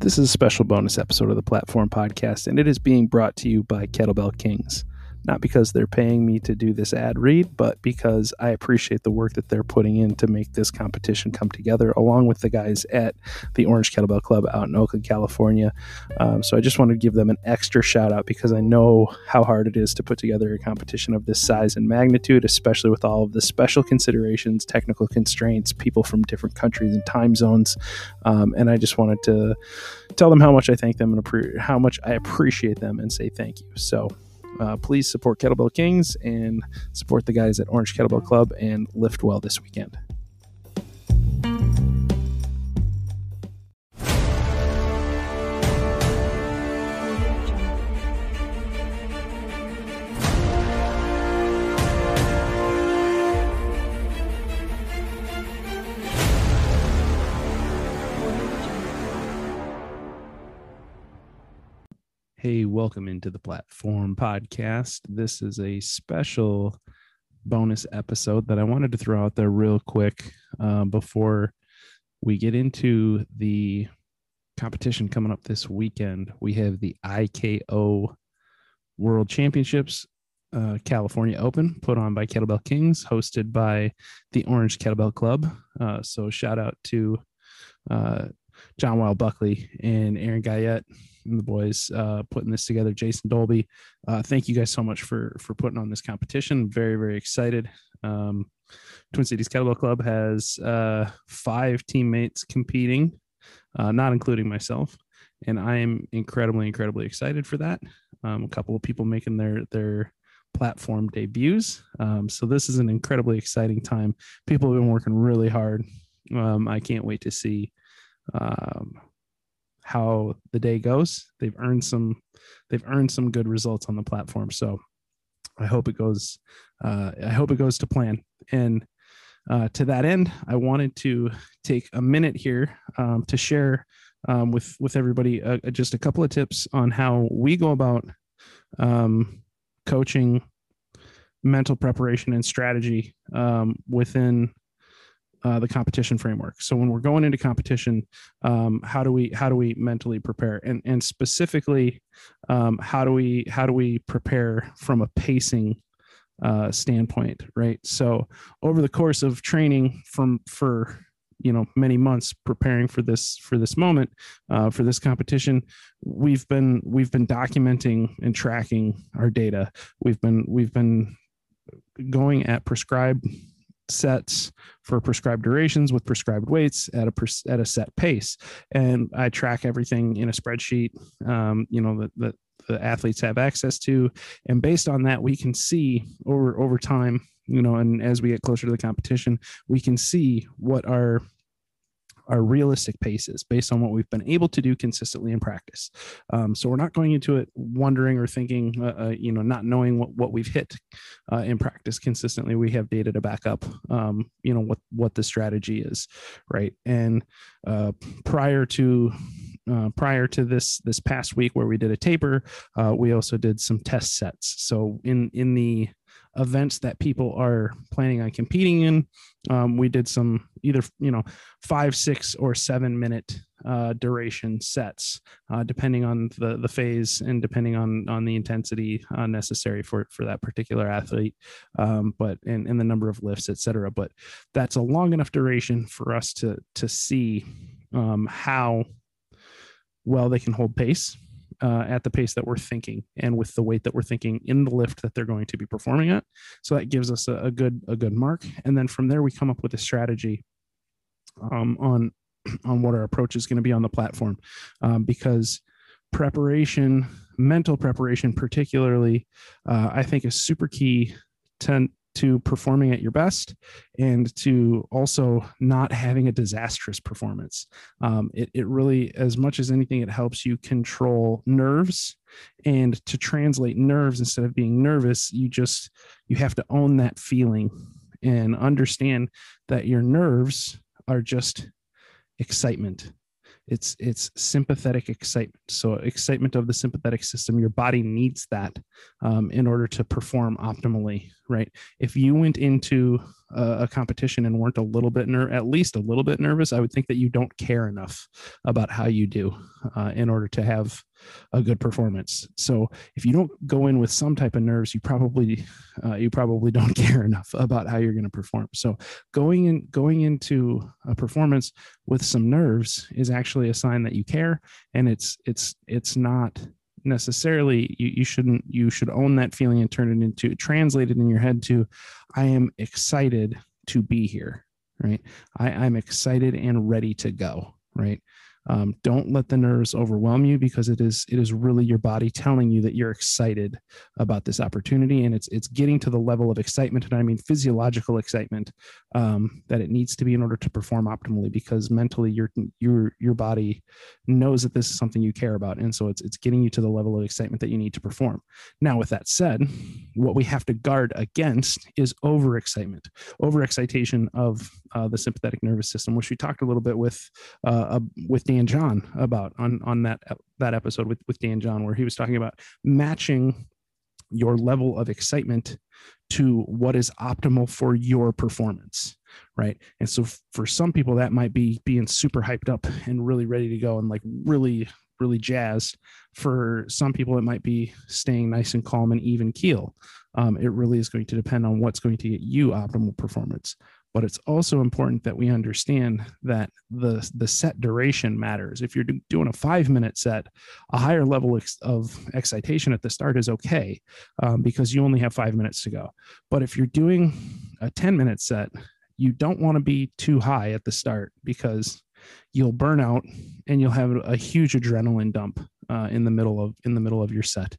This is a special bonus episode of the Platform Podcast, and it is being brought to you by Kettlebell Kings not because they're paying me to do this ad read, but because I appreciate the work that they're putting in to make this competition come together, along with the guys at the Orange Kettlebell Club out in Oakland, California. Um, so I just wanted to give them an extra shout out because I know how hard it is to put together a competition of this size and magnitude, especially with all of the special considerations, technical constraints, people from different countries and time zones. Um, and I just wanted to tell them how much I thank them and appre- how much I appreciate them and say thank you. So, uh, please support Kettlebell Kings and support the guys at Orange Kettlebell Club and lift well this weekend. Hey, welcome into the Platform Podcast. This is a special bonus episode that I wanted to throw out there real quick uh, before we get into the competition coming up this weekend. We have the IKO World Championships, uh, California Open, put on by Kettlebell Kings, hosted by the Orange Kettlebell Club. Uh, so, shout out to uh, John Wild Buckley and Aaron Guyette and the boys uh, putting this together. Jason Dolby, uh, thank you guys so much for for putting on this competition. Very very excited. Um, Twin Cities Kettlebell Club has uh, five teammates competing, uh, not including myself, and I am incredibly incredibly excited for that. Um, a couple of people making their their platform debuts. Um, so this is an incredibly exciting time. People have been working really hard. Um, I can't wait to see um, how the day goes. They've earned some they've earned some good results on the platform. So I hope it goes uh, I hope it goes to plan. And uh, to that end, I wanted to take a minute here um, to share um, with with everybody uh, just a couple of tips on how we go about um, coaching mental preparation and strategy um, within uh, the competition framework. So when we're going into competition, um, how do we how do we mentally prepare, and and specifically, um, how do we how do we prepare from a pacing uh, standpoint, right? So over the course of training from for you know many months preparing for this for this moment uh, for this competition we've been we've been documenting and tracking our data we've been we've been going at prescribed sets for prescribed durations with prescribed weights at a at a set pace. And i track everything in a spreadsheet um, you know that, that the athletes have access to. And based on that we can see over over time you know and as we get closer to the competition we can see what our are realistic paces based on what we've been able to do consistently in practice. Um, so we're not going into it wondering or thinking, uh, uh, you know, not knowing what, what we've hit uh, in practice consistently. We have data to back up, um, you know, what what the strategy is, right? And uh, prior to uh, prior to this this past week where we did a taper, uh, we also did some test sets. So in in the events that people are planning on competing in. Um, we did some either you know five, six, or seven minute uh, duration sets, uh, depending on the the phase and depending on on the intensity uh, necessary for for that particular athlete, um, but and, and the number of lifts, etc. But that's a long enough duration for us to to see um, how well they can hold pace uh, at the pace that we're thinking and with the weight that we're thinking in the lift that they're going to be performing at. So that gives us a, a good a good mark, and then from there we come up with a strategy um, on on what our approach is going to be on the platform, um, because preparation, mental preparation, particularly, uh, I think is super key to to performing at your best and to also not having a disastrous performance. Um, it, it really, as much as anything, it helps you control nerves and to translate nerves instead of being nervous, you just, you have to own that feeling and understand that your nerves are just excitement it's it's sympathetic excitement. So excitement of the sympathetic system your body needs that um, in order to perform optimally right? If you went into a, competition and weren't a little bit ner- at least a little bit nervous, I would think that you don't care enough about how you do uh, in order to have a good performance. So if you don't go in with some type of nerves, you probably uh, you probably don't care enough about how you're going to perform. So going in going into a performance with some nerves is actually a sign that you care, and it's it's it's not necessarily you, you shouldn't you should own that feeling and turn it into translate it in your head to i am excited to be here right? I, i'm excited and ready to go right um, don't let the nerves overwhelm you because it is it is really your body telling you that you're excited about this opportunity and it's it's getting to the level of excitement and i mean physiological excitement um, that it needs to be in order to perform optimally because mentally your your your body knows that this is something you care about and so it's it's getting you to the level of excitement that you need to perform. Now with that said what we have to guard against is overexcitement overexcitation of uh, the sympathetic nervous system which we talked a little bit with uh, with Dan John about on on that that episode with with Dan John where he was talking about matching your level of excitement to what is optimal for your performance right? And so for some people that might be being super hyped up and really ready to go and like really really jazzed. For some people it might be staying nice and calm and even keel. Um, it really is going to depend on what's going to get you optimal performance but it's also important that we understand that the the set duration matters. If you're doing a five minute set a higher level of excitation at the start is okay um, because you only have five minutes to go. But if you're doing a 10 minute set you don't want to be too high at the start because you'll burn out and you'll have a huge adrenaline dump uh, in the middle of in the middle of your set.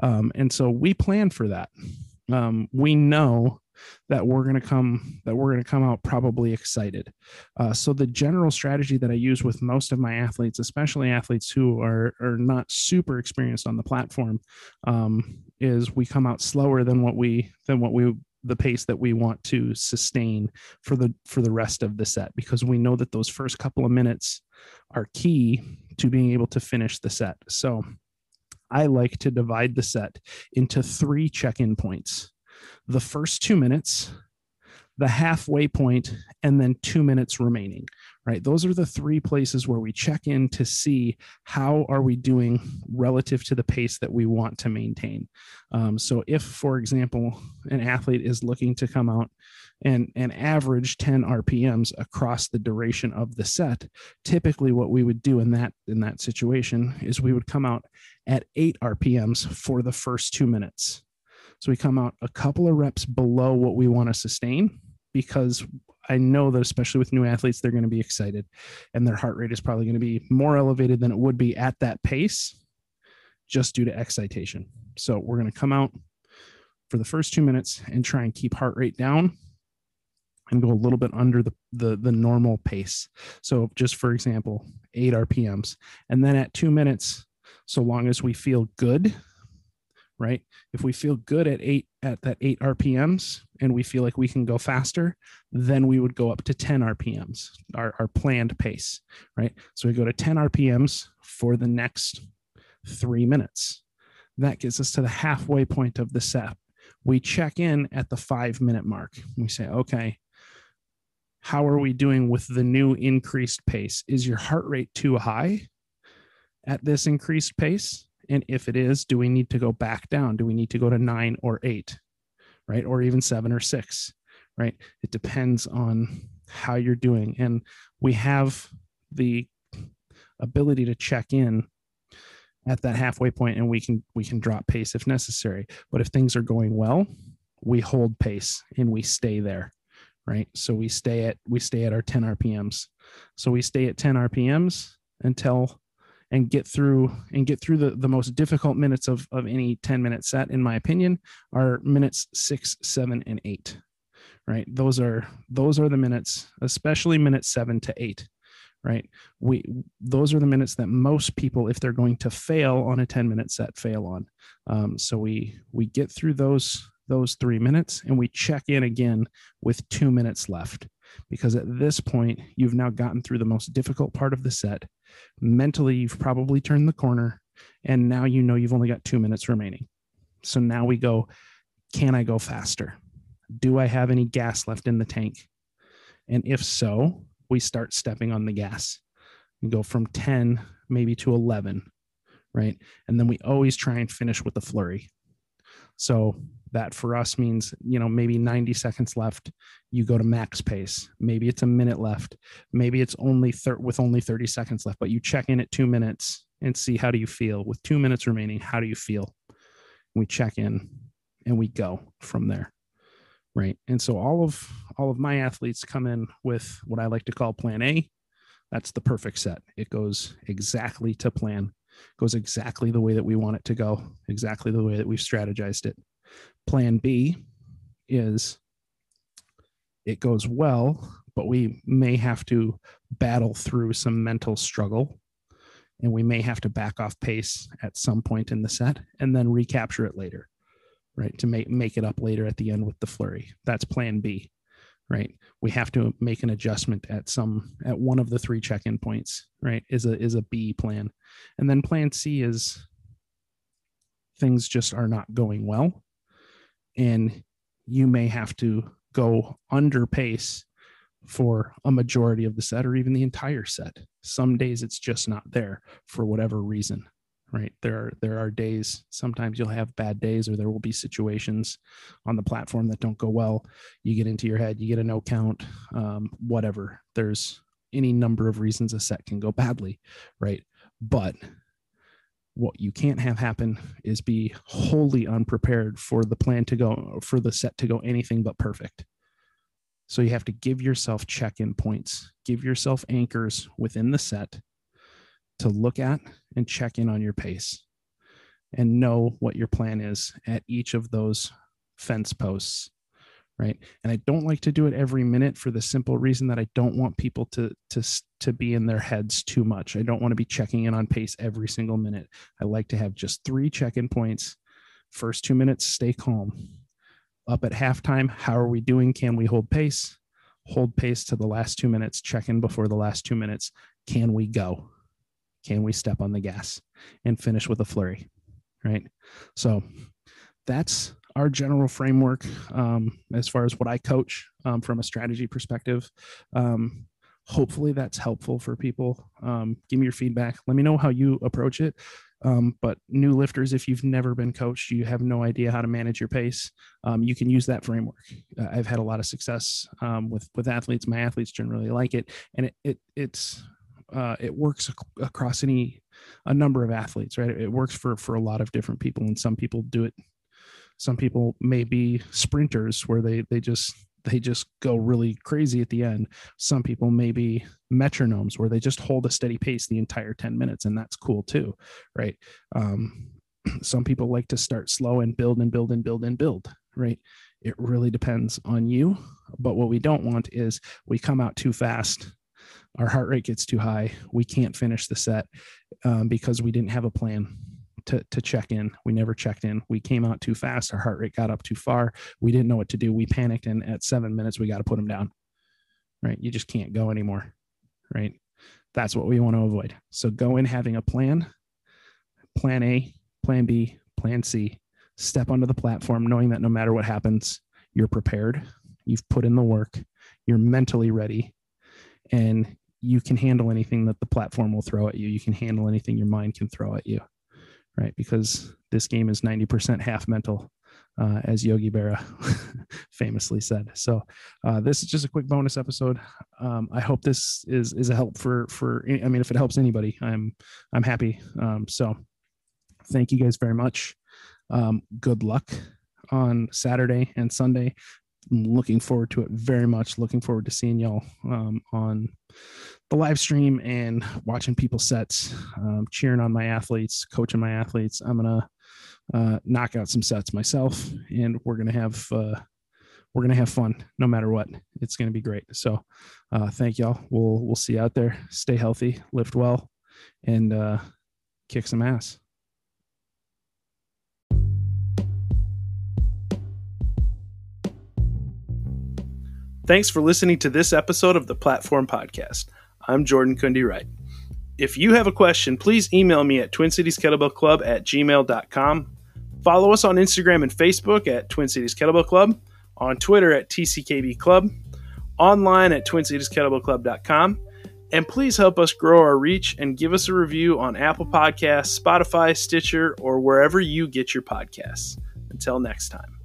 Um, and so we plan for that. Um, we know that we're going to come that we're going to come out probably excited. Uh, so the general strategy that i use with most of my athletes especially athletes who are are not super experienced on the platform um, is we come out slower than what we than what we the pace that we want to sustain for the for the rest of the set because we know that those first couple of minutes are key to being able to finish the set. So I like to divide the set into three check in points the first two minutes, the halfway point, and then two minutes remaining right? Those are the three places where we check in to see how are we doing relative to the pace that we want to maintain. Um, so if for example an athlete is looking to come out and and average 10 rpms across the duration of the set typically what we would do in that in that situation is we would come out at 8 rpms for the first 2 minutes so we come out a couple of reps below what we want to sustain because I know that especially with new athletes, they're going to be excited and their heart rate is probably going to be more elevated than it would be at that pace just due to excitation. So we're going to come out for the first two minutes and try and keep heart rate down and go a little bit under the, the, the normal pace. So just for example, eight RPMs. And then at two minutes, so long as we feel good right? If we feel good at eight at that eight RPMs and we feel like we can go faster, then we would go up to 10 RPMs, our, our planned pace, right? So we go to 10 RPMs for the next three minutes. That gets us to the halfway point of the set. We check in at the five minute mark. We say, okay, how are we doing with the new increased pace? Is your heart rate too high at this increased pace? And if it is, do we need to go back down? Do we need to go to nine or eight, right? Or even seven or six, right? It depends on how you're doing. And we have the ability to check in at that halfway point and we can we can drop pace if necessary but if things are going well we hold pace and we stay there right so we stay at we stay at our 10 rpms so we stay at 10 rpms until and get through and get through the, the most difficult minutes of, of any 10 minute set in my opinion are minutes six seven and eight right? Those are those are the minutes especially minutes seven to eight right? We those are the minutes that most people if they're going to fail on a 10 minute set fail on. Um, so we we get through those those three minutes and we check in again with two minutes left because at this point you've now gotten through the most difficult part of the set mentally you've probably turned the corner and now you know you've only got two minutes remaining so now we go can i go faster Do I have any gas left in the tank? And if so, we start stepping on the gas and go from 10 maybe to 11, right? And then we always try and finish with a flurry. So that for us means, you know, maybe 90 seconds left, you go to max pace. Maybe it's a minute left. Maybe it's only thir- with only 30 seconds left, but you check in at two minutes and see how do you feel with two minutes remaining. How do you feel? We check in and we go from there. Right. And so all of all of my athletes come in with what I like to call plan A. That's the perfect set. It goes exactly to plan, goes exactly the way that we want it to go, exactly the way that we've strategized it. Plan B is it goes well, but we may have to battle through some mental struggle and we may have to back off pace at some point in the set and then recapture it later right to make make it up later at the end with the flurry. That's plan b right? We have to make an adjustment at some at one of the three check-in points right is a is a b plan. And then plan c is things just are not going well and you may have to go under pace for a majority of the set or even the entire set. Some days it's just not there for whatever reason, right? There are there are days sometimes you'll have bad days or there will be situations on the platform that don't go well. You get into your head, you get a no count, um, whatever. There's any number of reasons a set can go badly, right? But what you can't have happen is be wholly unprepared for the plan to go for the set to go anything but perfect. So you have to give yourself check in points, give yourself anchors within the set to look at and check in on your pace and know what your plan is at each of those fence posts right and i don't like to do it every minute for the simple reason that i don't want people to to to be in their heads too much i don't want to be checking in on pace every single minute i like to have just three check-in points first 2 minutes stay calm up at halftime. How are we doing? Can we hold pace? Hold pace to the last two minutes. Check in before the last two minutes. Can we go? Can we step on the gas and finish with a flurry? Right. So that's our general framework um, as far as what I coach um, from a strategy perspective. Um, hopefully that's helpful for people. Um, give me your feedback. Let me know how you approach it. Um, but new lifters, if you've never been coached, you have no idea how to manage your pace. Um, you can use that framework. Uh, I've had a lot of success with with athletes. My athletes generally like it, and it, it it's uh, it works ac- across any a number of athletes. Right, it works for for a lot of different people, and some people do it. Some people may be sprinters where they they just they just go really crazy at the end. Some people may be metronomes where they just hold a steady pace the entire 10 minutes, and that's cool too, right? Um, some people like to start slow and build and build and build and build, right? It really depends on you. But what we don't want is we come out too fast our heart rate gets too high. We can't finish the set um, because we didn't have a plan to, to check in. We never checked in. We came out too fast. Our heart rate got up too far. We didn't know what to do. We panicked. And at seven minutes, we got to put them down. Right. You just can't go anymore. Right. That's what we want to avoid. So go in having a plan, plan A, plan B, plan C, step onto the platform, knowing that no matter what happens, you're prepared. You've put in the work. You're mentally ready. And you can handle anything that the platform will throw at you. You can handle anything your mind can throw at you right? Because this game is 90% half mental, uh, as Yogi Berra famously said. So uh, this is just a quick bonus episode. Um, I hope this is is a help for for. I mean, if it helps anybody, I'm I'm happy. Um, so thank you guys very much. Um, good luck on Saturday and Sunday. Looking forward to it very much. Looking forward to seeing y'all um, on the live stream and watching people sets, um, cheering on my athletes, coaching my athletes. I'm gonna uh, knock out some sets myself, and we're gonna have uh, we're gonna have fun no matter what. It's gonna be great. So, uh, thank y'all. We'll we'll see you out there. Stay healthy, lift well, and uh, kick some ass. Thanks for listening to this episode of the Platform Podcast. I'm Jordan Kundi Wright. If you have a question, please email me at twincitieskettlebellclub at gmail.com. Follow us on Instagram and Facebook at Twin Cities Kettlebell Club, on Twitter at TCKB Club, online at twincitieskettlebellclub.com, and please help us grow our reach and give us a review on Apple Podcasts, Spotify, Stitcher, or wherever you get your podcasts. Until next time.